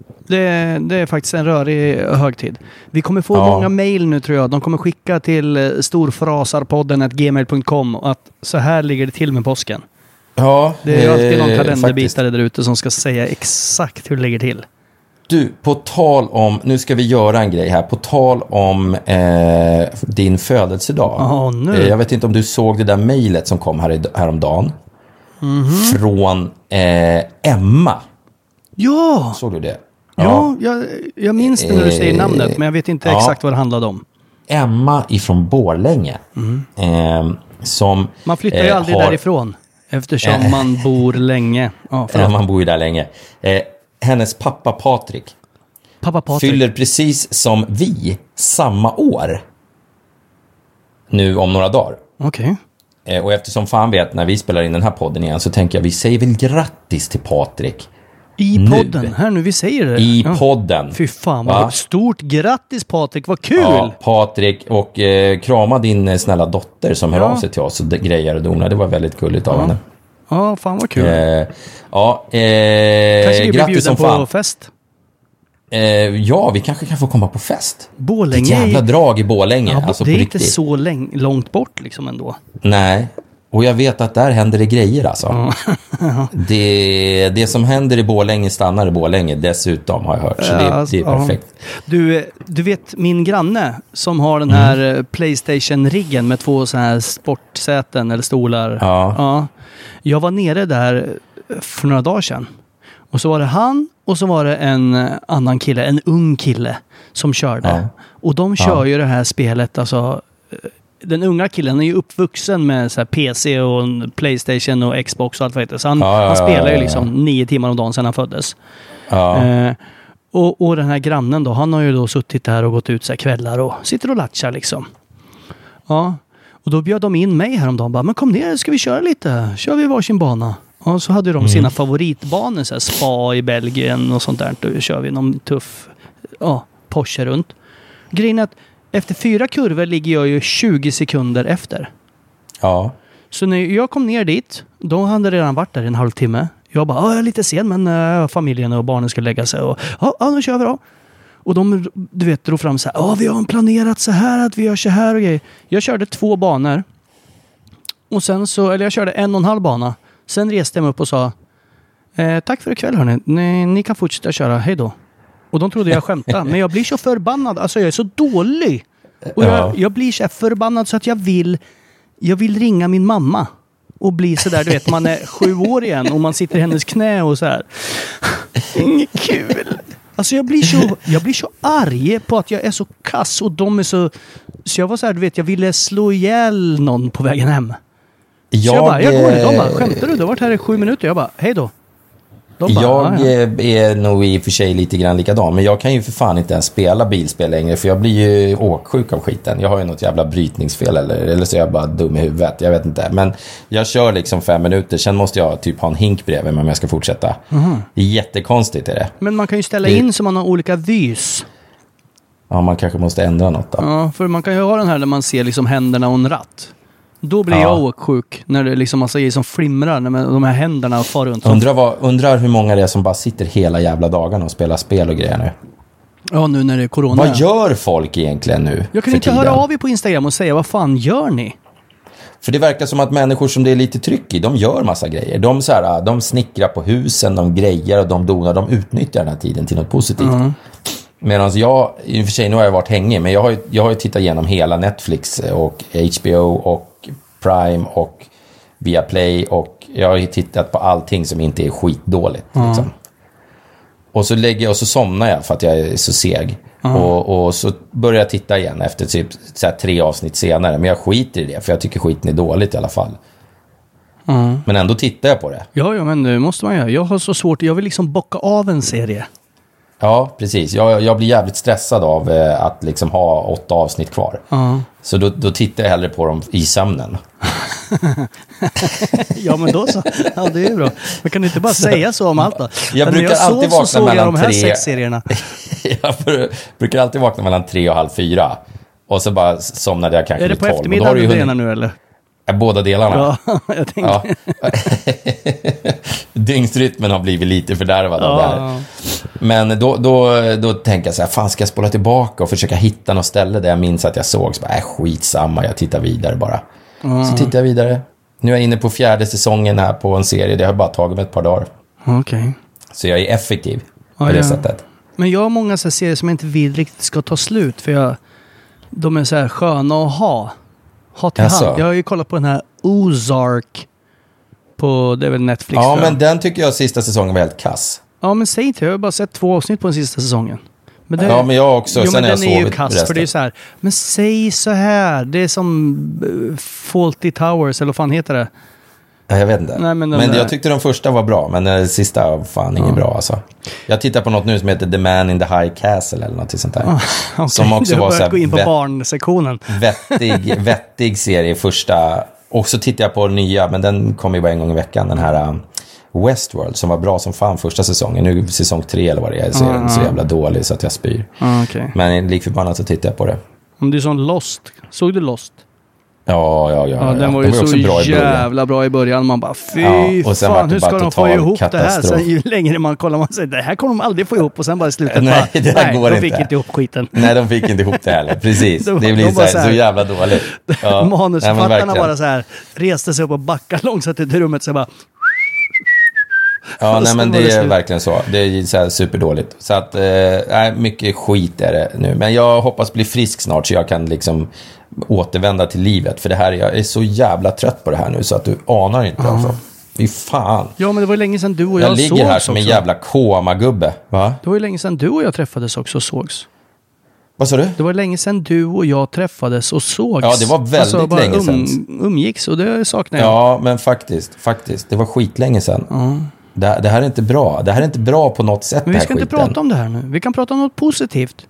Det, det är faktiskt en rörig högtid. Vi kommer få Ja. många mail nu tror jag. De kommer skicka till eh, storfrasarpodden.gmail.com att så här ligger det till med påsken. Ja, Det är alltid någon eh, kalenderbitare där ute som ska säga exakt hur det ligger till. Du, på tal om, nu ska vi göra en grej här, på tal om eh, din födelsedag. Ja, nu. Eh, jag vet inte om du såg det där mejlet som kom här, häromdagen. Mhm. Från eh, Emma. Ja! Såg du det? Ja, jag, jag minns det när du säger Eh, namnet, men jag vet inte exakt vad det handlade om. Emma ifrån Borlänge. Eh, som Man flyttar ju eh, aldrig har- därifrån. Eftersom Eh. man bor länge. Ja, Eh, man bor ju där länge. Eh, hennes pappa Patrik Pappa Patrik. fyller precis som vi samma år. Nu om några dagar. Okej. Eh, Och eftersom fan vet när vi spelar in den här podden igen så tänker jag vi säger väl grattis till Patrik. I Nu. podden. Här nu, vi säger det. I Ja. podden. Fy fan Va? vad stort grattis Patrik, vad kul! Ja, Patrik och eh, krama din eh, snälla dotter som hör Ja. av sig till oss och grejer och donar. Det var väldigt gulligt av henne. Ja, fan vad kul. Eh, ja, Kanske eh, vi blir som på fan. fest. Eh, ja, vi kanske kan få komma på fest. Borlänge Ett jävla drag i Borlänge. Ja, alltså det är inte så långt bort liksom ändå. Nej. Och jag vet att där händer det grejer alltså. det, det som händer i Borlänge stannar i Borlänge dessutom har jag hört. Så det, Ja, det är ja. perfekt. Du, du vet min granne som har den Mm. här eh, Playstation-riggen med två så här sportsäten eller stolar. Ja. ja. Jag var nere där eh, för några dagar sedan. Och så var det han och så var det en eh, annan kille, en ung kille som körde. Och de kör ju det här spelet, alltså den unga killen är ju uppvuxen med så här PC och Playstation och Xbox och allt vad det. Så han, Ja, ja, han ja, spelar ju ja, ja. liksom nio timmar om dagen sedan han föddes. Ja. Eh, och, och den här grannen då, han har ju då suttit där och gått ut så kvällar och sitter och latchar liksom. Ja, och då bjöd de in mig häromdagen. Bara, men kom ner, ska vi köra lite? Kör vi varsin bana. Och så hade de sina favoritbanor, så här spa i Belgien och sånt där. Då kör vi någon tuff ja, Porsche runt. Grejen är att efter fyra kurvor ligger jag ju 20 sekunder efter. ja. Så när jag kom ner dit, då hade det redan varit där en halvtimme. Jag bara, "Ja, jag är lite sen men äh, familjen och barnen ska lägga sig. Och, ja, då kör vi då. Och de, du vet, drog fram så här, ja vi har planerat så här att vi gör så här och grejer. Jag körde två banor. Och sen så, eller jag körde en och en halv bana. Sen reste jag mig upp och sa, eh, tack för ikväll hörni, ni, ni kan fortsätta köra, hej då. Och de trodde jag skämtade, men jag blir så förbannad, alltså jag är så dålig. Och Ja. jag, jag blir så förbannad så att jag vill, jag vill ringa min mamma. Och bli så där, du vet, man är sju år igen och man sitter i hennes knä och så här. Inget kul. Alltså jag blir, så, jag blir så arg på att jag är så kass och de är så... Så jag var så här, du vet, jag ville slå ihjäl någon på vägen hem. Så jag, bara, jag går. De bara, eh, skämtar du? Du har varit här i sju minuter. Jag bara, hej då. Bara, Jag "Ja, ja." eh, är nog i och för sig lite grann likadan, men jag kan ju för fan inte ens spela bilspel längre, för jag blir ju åksjuk av skiten. Jag har ju något jävla brytningsfel, eller, eller så är jag bara dum i huvudet, jag vet inte. Men jag kör liksom fem minuter, sen måste jag typ ha en hink bredvid mig om jag ska fortsätta. Mhm. Det är jättekonstigt är det. Men man kan ju ställa Det- in så man har olika vys. Ja, man kanske måste ändra något då. Ja, för man kan ju ha den här där man ser liksom händerna och en ratt. Då blir Ja. jag åksjuk när det är liksom massa grejer som flimrar, när de här händerna far runt. Undrar, vad, undrar hur många det är som bara sitter hela jävla dagarna och spelar spel och grejer nu. ja, nu när det är corona. Vad gör folk egentligen nu jag kan inte tiden? höra av er på Instagram och säga vad fan gör ni? För det verkar som att människor som det är lite tryck i, de gör massa grejer. De, så här, de snickrar på husen, de grejer och de donar. De utnyttjar den här tiden till något positivt. Medan jag, i och för sig nu har jag varit hängig, men jag har ju, jag har ju tittat igenom hela Netflix och HBO och Prime och Viaplay och jag har ju tittat på allting som inte är skitdåligt. Liksom. Och så lägger jag och så somnar jag för att jag är så seg. Och, och så börjar jag titta igen efter typ tre avsnitt senare. Men jag skiter i det, för jag tycker skiten är dåligt i alla fall. Men ändå tittar jag på det. Ja, ja, men det måste man göra. Jag har så svårt, jag vill liksom bocka av en serie. Ja, precis. Jag, jag blir jävligt stressad av eh, att liksom ha åtta avsnitt kvar. Så då, då tittar jag hellre på dem i sömnen. Ja, men då så. Ja, det är bra. Men kan du inte bara säga så om allt då? Jag Men brukar sov alltid så vakna jag mellan de här tre- sex serierna. jag br- brukar alltid vakna mellan tre och halv fyra. Och så bara somnade jag kanske Är det vid på tolv. Eftermiddagen har det du ju menar hunnit- nu eller? Ja, Båda delarna. Ja, jag tänkte. Ja. Dygnsrytmen har blivit lite fördärvad av det här. Men då, då, då tänker jag så här, fan ska jag spola tillbaka och försöka hitta något ställe där jag minns att jag såg? Så bara, äh, skitsamma, jag tittar vidare bara. Så tittar jag vidare. Nu är jag inne på fjärde säsongen här på en serie, det har bara tagit mig ett par dagar. Okej. Så jag är effektiv på Ja, det ja. sättet. Men jag har många så serier som jag inte vill riktigt ska ta slut. För jag, de är så här sköna att ha. Ha till Jaså? hand. Jag har ju kollat på den här Ozark. På, det är väl Netflix Ja, tror jag. men den tycker jag sista säsongen var helt kass. Ja, men säg inte. Jag har bara sett två avsnitt på den sista säsongen. Men det, Ja, men jag också. Jo, Sen men har jag den är ju sovit kass. resten. För det är ju så här. Men säg så här. Det är som uh, Faulty Towers, eller vad fan heter det? Ja, jag vet inte. Nej, men men där- jag tyckte de första var bra, men den sista var fan inget bra alltså. Jag tittar på något nu som heter The Man in the High Castle eller något sånt där. Okej, Som också var så här gå in på vett- barnsektionen. vettig, vettig serie första. Och så tittar jag på nya, men den kommer ju bara en gång i veckan. Den här um, Westworld som var bra som fan första säsongen. Nu säsong tre eller vad det är, så är den så jävla dålig så att jag spyr. Ah, okej. Men lik förbannat så tittar jag på det. Om du är som Lost. Såg du Lost? Ja, ja, ja. Ja, den var ju De så bra jävla bra i början. Man bara fy Ja, och sen fan, hur ska de få ihop det här? katastrof. Sen ju längre man kollar, man säger det här kommer de aldrig få ihop. Och sen bara i slutet Nej, bara, det nej, går de inte. fick inte ihop skiten. Nej, de fick inte ihop det heller. Precis. De- det blir de så, här, så här- så jävla dåligt. Ja. Manusförfattarna bara så här reste sig upp och backade långsamt ut i rummet. Så bara, Ja, nej men det är verkligen så. Det är så superdåligt. Så att, eh, mycket skit är det nu. Men jag hoppas bli frisk snart så jag kan liksom återvända till livet. För det här, jag är så jävla trött på det här nu så att du anar inte alltså. Fy fan. ja men det var ju länge sedan du och jag, Jag ligger sågs här som en också. jävla komagubbe. Va? Det var ju länge sedan du och jag träffades också och sågs. Vad sa du? Det var länge sedan du och jag träffades och sågs. Ja, det var väldigt alltså, bara länge sedan. Um, umgicks och det saknar jag. Ja, men faktiskt. Faktiskt. Det var skitlänge sedan. Det, det här är inte bra. Det här är inte bra på något sätt. Men vi ska inte skiten. prata om det här nu. Vi kan prata om något positivt.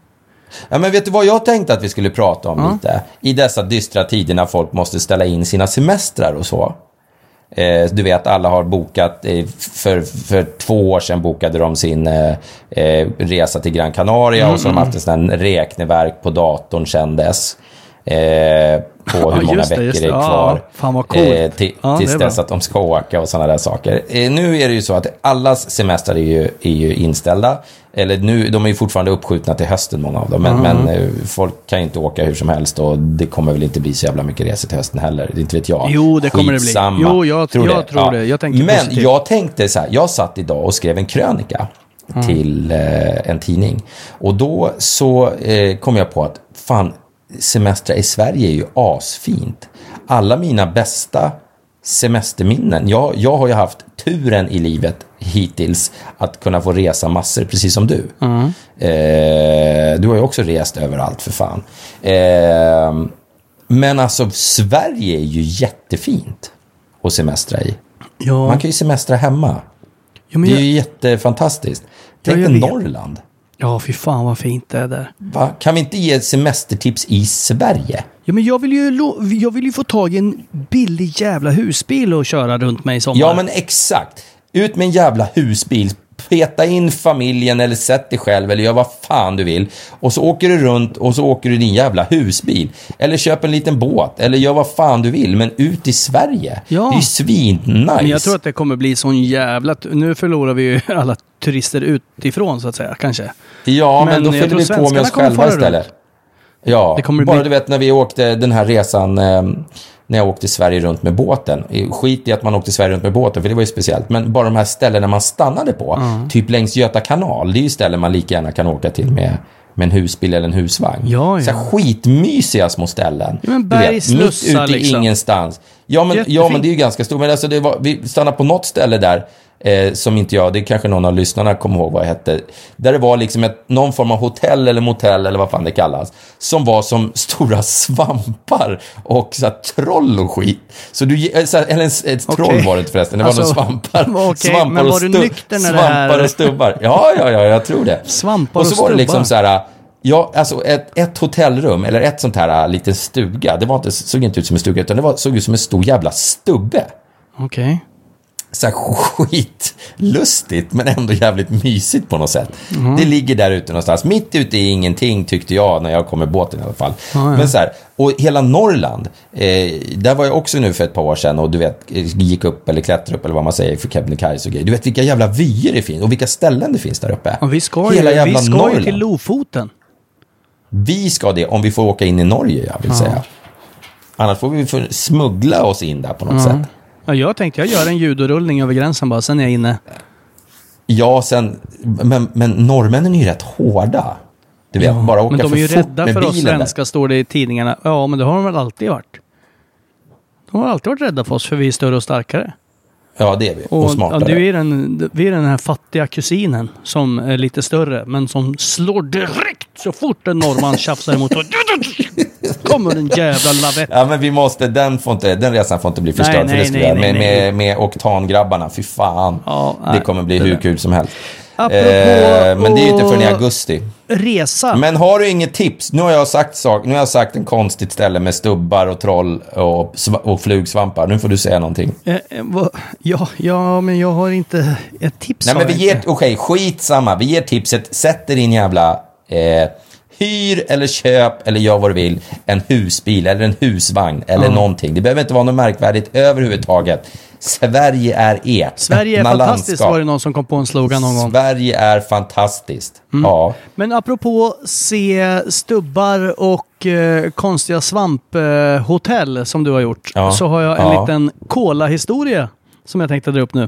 Ja, men vet du vad jag tänkte att vi skulle prata om lite? I dessa dystra tider när folk måste ställa in sina semestrar och så. Eh, du vet, alla har bokat, eh, för, för två år sedan bokade de sin eh, eh, resa till Gran Canaria och så har de haft en sån här räkneverk på datorn sedan dess. Eh, på hur Ja, många det, veckor det är det. Ja, kvar. coolt. Eh, till, Ja, tills det bra. dess att de ska åka och sådana där saker. Eh, nu är det ju så att allas semester är ju, är ju inställda. Eller nu, de är ju fortfarande uppskjutna till hösten många av dem. Men, men eh, folk kan ju inte åka hur som helst och det kommer väl inte bli så jävla mycket resor till hösten heller. Det inte vet jag. Jo, det kommer det bli. Skitsamma. Jo, jag- jag tror det. Jag tänker Men positivt. jag tänkte så här, jag satt idag och skrev en krönika till eh, en tidning. Och då så eh, kom jag på att fan, semestrar i Sverige är ju asfint. Alla mina bästa semesterminnen. Jag, jag har ju haft turen i livet hittills att kunna få resa massor, precis som du. Eh, du har ju också rest överallt för fan. Eh, men alltså, Sverige är ju jättefint att semestra i. Ja, Man kan ju semestra hemma. men Det är ju jag, jättefantastiskt. Tänk Ja, dig. Norrland. Ja, fy fan vad fint det är där. Va? Kan vi inte ge semestertips i Sverige? Ja, men jag vill, ju, jag vill ju få tag i en billig jävla husbil och köra runt mig i sommar. Ja, men exakt. Ut med en jävla husbil. Peta in familjen eller sätt dig själv eller gör vad fan du vill. Och så åker du runt och så åker du din jävla husbil. Eller köp en liten båt. Eller gör vad fan du vill. Men ut i Sverige. Ja. Det är ju svinnice. Men jag tror att det kommer bli sån jävla... Nu förlorar vi ju alla turister utifrån så att säga, kanske. Ja, men, Men då fyller vi på med oss själva istället. Ja, Det kommer bara bli- du vet när vi åkte den här resan, eh, när jag åkte Sverige runt med båten. Skit i att man åkte Sverige runt med båten, för det var ju speciellt. Men bara de här ställena man stannade på, typ längs Göta kanal, det är ju ställen man lika gärna kan åka till med, med en husbil eller en husvagn. Ja, ja. Så skitmysiga små ställen. Ja, men Du vet, mitt ute i liksom. ingenstans. Ja men, ja, men det är ju ganska stort. Men alltså, det var, vi stannade på något ställe där, eh, som inte jag, det kanske någon av lyssnarna kommer ihåg vad det hette. Där det var liksom ett, någon form av hotell eller motell eller vad fan det kallas. Som var som stora svampar och så här, troll och skit. Så du, eh, så här, eller ett troll Okej. var det inte förresten, det var Alltså, svampar. okej, svampar men och du stu- nykter när det här- Svampar och stubbar. Ja, ja, ja, jag tror det. Svampar och så och var det liksom stubbar. så här, Ja, alltså ett, ett hotellrum, eller ett sånt här äh, liten stuga, det var inte, såg inte ut som en stuga, utan det var, såg ut som en stor jävla stubbe. Okej. Så här skitlustigt, men ändå jävligt mysigt på något sätt. Mhm. Det ligger där ute någonstans, mitt ute i ingenting tyckte jag när jag kom med båten i alla fall. ja. Men så här, och hela Norrland, eh, där var jag också nu för ett par år sedan och du vet, gick upp eller klättrade upp eller vad man säger för Kebnekaise och grejer. Du vet vilka jävla vyer det finns och vilka ställen det finns där uppe. Ja, vi ska, Hela ju, jävla vi ska Norrland. till Lofoten. Vi ska det om vi får åka in i Norge, jag vill säga. Annars får vi smuggla oss in där på något sätt. Ja, jag tänkte jag gör en judorullning över gränsen bara, sen är jag inne. Ja, sen, men, men norrmännen är ju rätt hårda. Du vet, bara åka Men de är ju rädda för oss svenskar, står det i tidningarna. Ja, men det har de väl alltid varit. De har alltid varit rädda för oss, för vi är större och starkare. Ja, det är vi. Och, Och, smartare. ja, du är den, vi är den här fattiga kusinen som är lite större, men som slår direkt så fort en norrman tjafsar emot. kommer en jävla lavett. Ja, men vi måste, den, får inte, den resan får inte bli förstörd. Nej, för nej, det ska nej, nej, med, nej. med, med oktangrabbarna, fy fan. Ja, det kommer bli det hur kul som helst. Apropå Eh, men det är ju inte förrän i augusti. Resa. Men har du inget tips? Nu har jag sagt sak, nu har jag sagt en konstigt ställe med stubbar och troll och, och flugsvampar. Nu får du säga någonting. Eh, eh, ja, ja, men jag har inte ett tips. Nej men vi ger, okej skitsamma. Vi ger tipset, sätt dig i din jävla, eh, hyr eller köp eller gör vad du vill, en husbil eller en husvagn eller någonting. Det behöver inte vara något märkvärdigt överhuvudtaget. Sverige är ert. Sverige är fantastiskt landskap. var det någon som kom på en slogan någon gång. Mm. Sverige är fantastiskt. Ja. Men apropå se stubbar och eh, konstiga svamphotell eh, som du har gjort. Ja, Så har jag en ja. liten cola-historia som jag tänkte dra upp nu.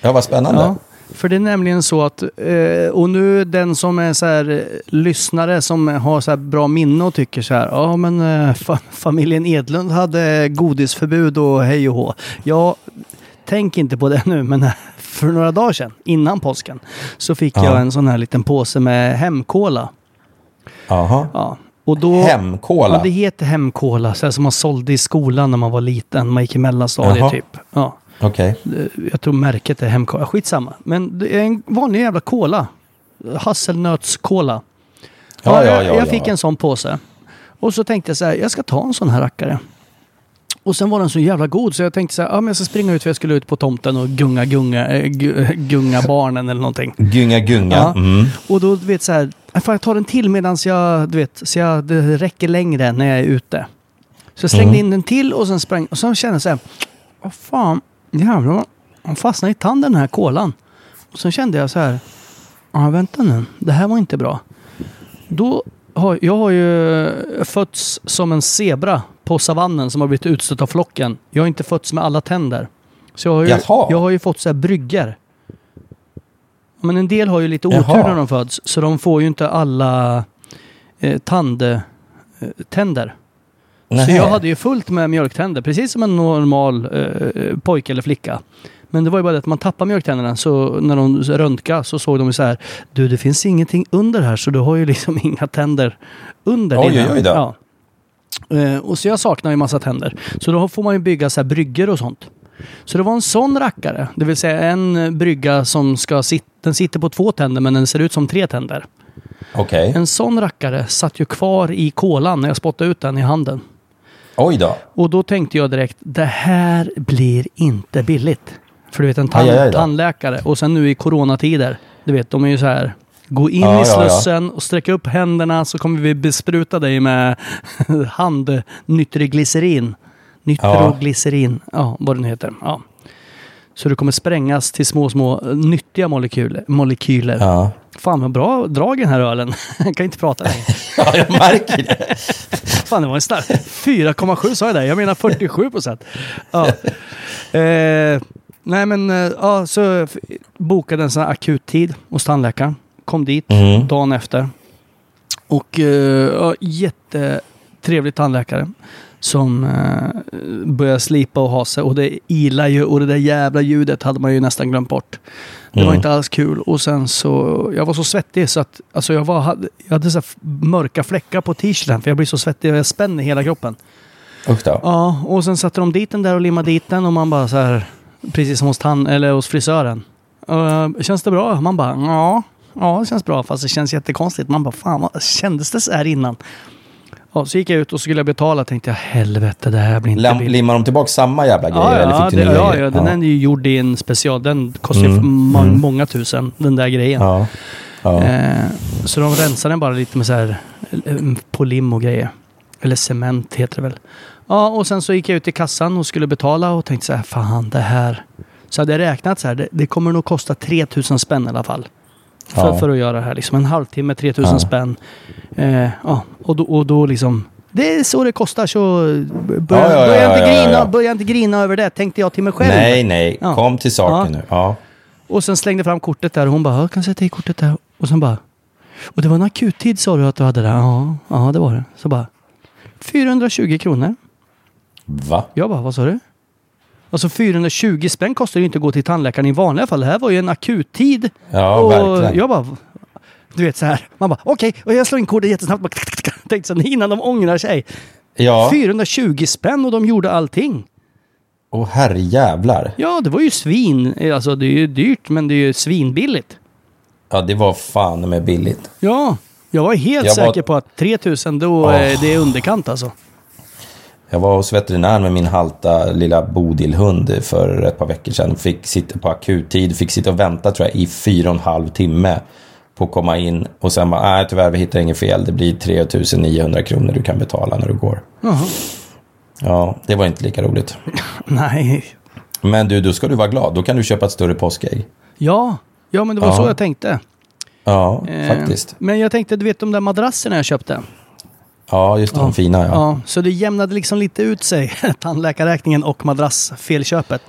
ja, vad spännande. Ja, för det är nämligen så att, eh, och nu den som är så här eh, lyssnare som har så här bra minne och tycker så här, ja men eh, fa familjen Edlund hade godisförbud och hej och hå. Ja, tänk inte på det nu, men för några dagar sedan, innan påsken, så fick Ja. jag en sån här liten påse med hemkola. Jaha. Ja. Och då, Hemkola? Ja, det heter hemkola, så här som man sålde i skolan när man var liten, man gick i mellanstadiet typ. Ja. Okej. Eh, Jag tror märket är hemkola. Skitsamma. Men det är en vanlig jävla cola. Hasselnötskola. Ja, ja, jag, ja, jag ja. fick en sån påse. Och så tänkte jag så här, jag ska ta en sån här rackare. Och sen var den så jävla god så jag tänkte så här, ja men jag ska springa ut för jag skulle ut på tomten och gunga, gunga, äh, gunga barnen eller någonting. Gunga, gunga. Ja. Mm. Och då, du vet så här, får jag ta den till medan jag, du vet, så jag, det räcker längre när jag är ute. Så jag slängde Mm. in den till och sen sprang, och sen kände jag så här, vad fan, jävlar, han fastnade i tanden den här kolan. Och sen kände jag så här, ja vänta nu, det här var inte bra. Då har, jag har ju fötts som en zebra på savannen som har blivit utstött av flocken. Jag har inte fötts med alla tänder. Så jag har ju, Jaha. jag har ju fått så här brygger. Men en del har ju lite Jaha. otur när de föds, så de får ju inte alla eh, tand, eh, tänder. Så Nähä. jag hade ju fullt med mjölktänder, precis som en normal eh, pojke eller flicka. Men det var ju bara det att man tappade mjölktänderna, så när de röntgade så såg de så här, du det finns ingenting under här, så du har ju liksom inga tänder under Oj, dina. oj, oj då. Ja. Eh, och så jag saknar ju massa tänder. Så då får man ju bygga så här brygger och sånt. Så det var en sån rackare, det vill säga en eh, brygga som ska sitta, den sitter på två tänder men den ser ut som tre tänder. Okej. En sån rackare satt ju kvar i kolan när jag spottade ut den i handen. Oj då. Och då tänkte jag direkt, det här blir inte billigt. För du vet en tand, Aj, aj, aj tandläkare och sen nu i coronatider, du vet de är ju så här, gå in Ja, i ja, ja. slussen och sträcka upp händerna så kommer vi bespruta dig med handnitroglycerin. Nitroglycerin, ja. vad den heter. Ja. Så du kommer sprängas till små, små eh, nyttiga molekyler. molekyler. Ja. Fan vad bra drag den här ölen. Jag kan inte prata längre. ja, jag märker det. Fan, det var en stark. 4,7 sa jag där. Jag menar 47 procent. Ja. Eh, nej, men eh, ja, så bokade en sån här akuttid hos tandläkaren. Kom dit Mm. dagen efter. Och eh, ja, jättetrevlig tandläkare. Som eh, började slipa och ha sig. Och det ilar ju och det där jävla ljudet hade man ju nästan glömt bort. Det var Mm. inte alls kul. Och sen så, jag var så svettig så att alltså jag, var, hade, jag hade så mörka fläckar på t-shirten för jag blir så svettig och jag spänner hela kroppen. Usch då. Ja, och sen satte de dit den där och limmade dit den och man bara så här, precis som hos, tan- eller hos frisören. Uh, känns det bra? Man bara, ja, ja det känns bra fast det känns jättekonstigt. Man bara, fan vad kändes det så här innan? Ja, så gick jag ut och skulle jag betala tänkte jag, helvete det här blir inte Lam- billigt. limmar de tillbaka samma jävla grejer Ja, eller ja, fick det, du nya ja, ja, den är ju gjord i en special. Den kostar ju Mm, mm. många tusen, den där grejen. Ja. Ja. Eh, så de rensar den bara lite med så här eh, på lim och grejer. Eller cement heter det väl. Ja, och sen så gick jag ut i kassan och skulle betala och tänkte så här, fan det här. Så hade jag räknat så här, det, det kommer nog kosta 3000 spänn i alla fall. För, Ja. för att göra det här. Liksom en halvtimme, 3000 Ja. spänn. Eh, ja, och då, och då liksom. Det är så det kostar så börja, Ja, ja, ja, börja, inte grina, ja. börja inte grina över det tänkte jag till mig själv. Nej, nej. Kom till saken nu. Ja. Och sen slängde fram kortet där och hon bara, "Ja, kan jag sätta i kortet där? Och sen bara, och det var en akuttid sa du att du hade där? Ja, ja det var det. Så bara, 420 kronor. Va? Jag bara, vad sa du? Alltså 420 spänn kostar ju inte att gå till tandläkaren i vanliga fall. Det här var ju en akuttid. Ja, och verkligen. jag bara, du vet så här. Man bara, okej, och jag slår in kortet jättesnabbt. Bara, Tänkte så innan de ångrar sig. Ja. 420 spänn och de gjorde allting. Åh herrejävlar. Ja, det var ju svin. Alltså det är ju dyrt, men det är ju svinbilligt. Ja, det var fan med billigt. Ja, jag var helt Jag var- säker på att 3000 då, eh, det är underkant alltså. Jag var hos veterinären med min halta lilla bodilhund för ett par veckor sedan. Fick sitta på akuttid, fick sitta och vänta tror jag i fyra och en halv timme på att komma in. Och sen bara, nej tyvärr vi hittar inget fel. Det blir 3900 kronor du kan betala när du går. Jaha. Ja, det var inte lika roligt. Nej. Men du, då ska du vara glad. Då kan du köpa ett större påskägg. Ja, ja men det var Ja. så jag tänkte. Ja, Eh, faktiskt. Men jag tänkte, du vet de där madrasserna jag köpte? Ja, just det. De fina ja. ja. Så det jämnade liksom lite ut sig, tandläkarräkningen och madrassfelköpet.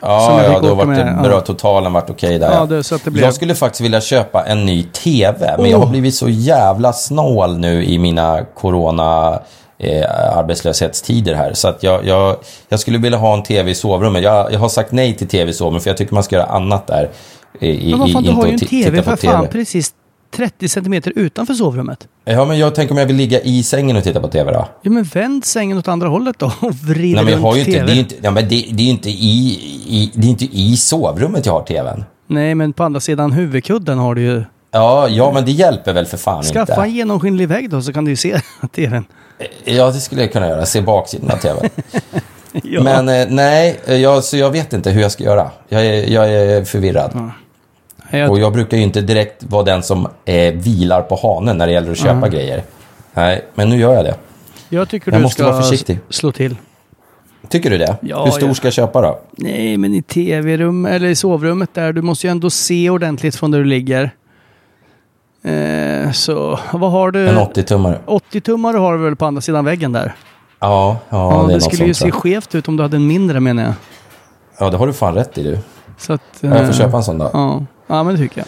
Ja, ja då var det bra. ja. Totalen vart okej där. Ja, det- så att det blev- Jag skulle faktiskt vilja köpa en ny TV. Men jag har Oh. blivit så jävla snål nu i mina corona eh, arbetslöshetstider här. Så att jag, jag, jag skulle vilja ha en TV i sovrummet. Jag, jag har sagt nej till TV i sovrummet för jag tycker man ska göra annat där. I, Men vad fan, i- du har ju en TV för fan precis 30 centimeter utanför sovrummet. Ja, men jag tänker om jag vill ligga i sängen och titta på TV då? Ja men vänd sängen åt andra hållet då och vrid Nej, men jag runt har ju inte, TV. det är ju inte, ja, men det, det är ju inte i, i, det är inte i sovrummet jag har TVn. Nej men på andra sidan huvudkudden har du ju... Ja, ja, men det hjälper väl för fan Skaffa inte. en genomskinlig vägg då så kan du ju se TVn. Ja, det skulle jag kunna göra. Se baksidan av TVn. Ja. Men eh, nej, eh, jag, så jag vet inte hur jag ska göra. Jag är, jag är förvirrad. Jag, Och jag brukar ju inte direkt vara den som eh, vilar på hanen när det gäller att köpa grejer. Nej, men nu gör jag det. jag tycker jag du måste ska vara försiktig. slå till. Tycker du det? Ja, hur stor ja. ska jag köpa då? Nej, men i tv-rum eller i sovrummet där, du måste ju ändå se ordentligt från där du ligger. Eh, så vad har du? En 80-tummare? 80 tummar har du väl på andra sidan väggen där? Ja, ja, Ja, det det skulle ju se skevt ut om du hade en mindre menar jag. Ja, det har du fan rätt i du. Så att, Ja, jag får eh, köpa en sån då. Ja. Ja, men det tycker jag.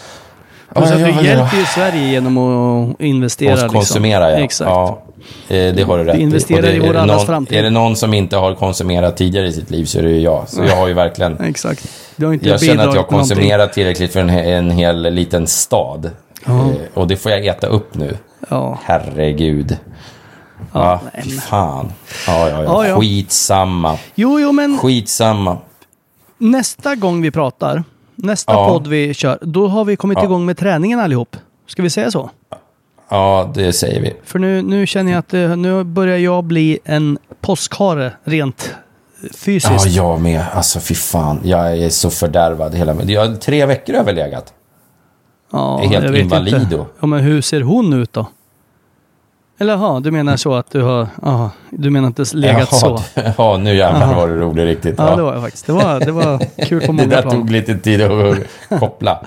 Och Ja, ja, du ja. hjälper ju Sverige genom att investera. Och konsumera, ja. Exakt. ja. eh, Det har du rätt Vi investerar det, i vår allas någon, framtid. Är det någon som inte har konsumerat tidigare i sitt liv så är det ju jag. Så jag har ju verkligen... Exakt. Du har inte Jag känner att jag någonting. konsumerat tillräckligt för en, en hel liten stad. Eh, Och det får jag äta upp nu. Ja. Herregud. Ja, fy fan. Ja, ja, Ja, ja. ja. Skitsamma. Jo, jo, men Skitsamma. nästa gång vi pratar, nästa Ja. podd vi kör, då har vi kommit Ja. igång med träningen allihop. Ska vi säga så? Ja, det säger vi. För nu, nu känner jag att det, nu börjar jag bli en påskhare rent fysiskt. Ja, jag med. Alltså fy fan. Jag är så fördärvad hela med. Jag har tre veckor överlegat. Ja, är helt jag invalido. Ja, men hur ser hon ut då? Eller ja, du menar så att du har... Aha, du menar inte legat så? Ja, nu jävlar var det roligt riktigt. Ja, det var jag faktiskt. Det var, det var kul på det många där plan. tog lite tid att koppla.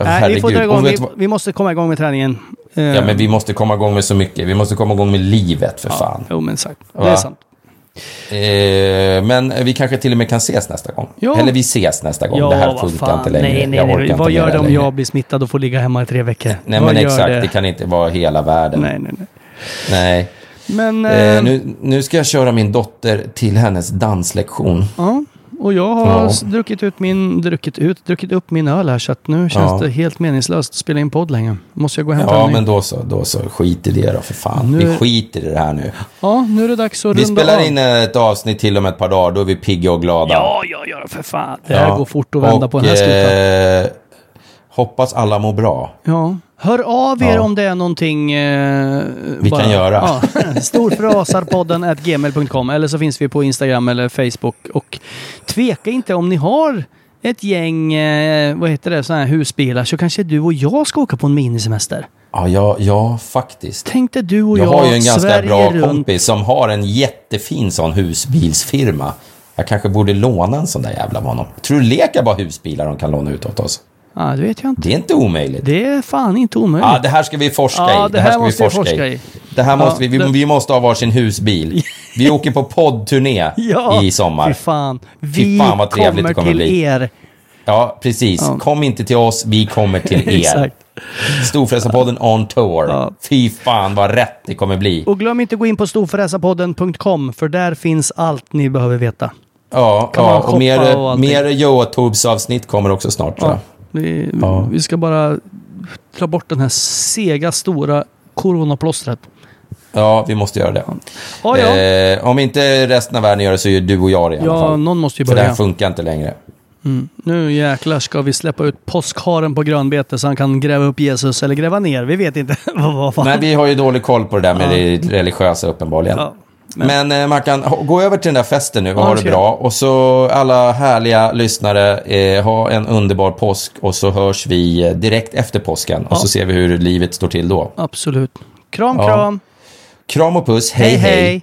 Nej, vi, får dra igång, vi, vi måste komma igång med träningen. Eh, Ja, men vi måste komma igång med så mycket. Vi måste komma igång med livet, för fan. Jo, men sagt. Det Va? är sant. Eh, men vi kanske till och med kan ses nästa gång. Ja. Eller vi ses nästa gång. Ja, det här funkar fan. inte längre. Nej, nej, nej. Vad gör det om längre. jag blir smittad och får ligga hemma i tre veckor? Nej, Vad men exakt. det? Det kan inte vara hela världen. Nej, nej, nej. Nej. Men... Eh, Eh, nu, nu ska jag köra min dotter till hennes danslektion. Ja, och jag har Ja. druckit, ut min, druckit, ut, druckit upp min öl här så att nu känns Ja. det helt meningslöst att spela in podd längre. Måste jag gå och hämta Ja, en ny? men då så, då så. Skit i det då, för fan. Nu- Vi skiter i det här nu. Ja, nu är det dags att Vi runda spelar av. in ett avsnitt till om ett par dagar. Då är vi pigga och glada. Ja, ja, ja, för fan. Det här går fort att vända och, på den här skutan. eh, Hoppas alla mår bra. Ja. Hör av er Ja. om det är någonting... Eh, Vi kan göra. Ja. Storfrasarpodden at gmail.com eller så finns vi på Instagram eller Facebook. Och tveka inte om ni har ett gäng, eh, vad heter det, sådana här husbilar så kanske du och jag ska åka på en minisemester. Ja, ja, ja faktiskt. Tänk dig du och Jag jag, har ju en ganska Sverige bra runt. kompis som har en jättefin sån husbilsfirma. Jag kanske borde låna en sån där jävla av honom. Tror du Leka bara husbilar de kan låna ut åt oss? Ja, det vet jag inte. Det är inte omöjligt. Det är fan inte omöjligt. Ja, det här ska vi forska Ja, i. det här ska måste vi vi forska i. Det här måste Ja, vi, vi, det- vi måste ha varsin husbil. Vi åker på poddturné Ja, i sommar. Fy fan. Fy Vi fan vad trevligt kommer det kommer till bli. er. Ja, precis. Ja. Kom inte till oss, vi kommer till er. Exakt. Storfräsarpodden on tour. Ja. Fy fan vad rätt det kommer bli. Och glöm inte att gå in på storfräsarpodden.com för där finns allt ni behöver veta. Ja, ja och mer, och mer Youtubes-avsnitt kommer också snart Ja. Vi, Ja. vi ska bara ta bort den här sega stora coronaplåstret. Ja, vi måste göra det. Ja, ja. Eh, om inte resten av världen gör det så gör du och jag det i alla Ja, fall. någon måste ju För det här börja. funkar inte längre. Nu jäklar ska vi släppa ut påskharen på grönbete så han kan gräva upp Jesus eller gräva ner. Vi vet inte. vad, fan. Nej, vi har ju dålig koll på det där med det religiösa uppenbarligen. Ja, men men man kan ha- gå över till den där festen nu och Ja, ha det bra. Och så alla härliga lyssnare, eh, ha en underbar påsk och så hörs vi eh, direkt efter påsken. Och så ser vi hur livet står till då. Absolut. Kram, Ja. kram. Kram och puss, hej hej! hej.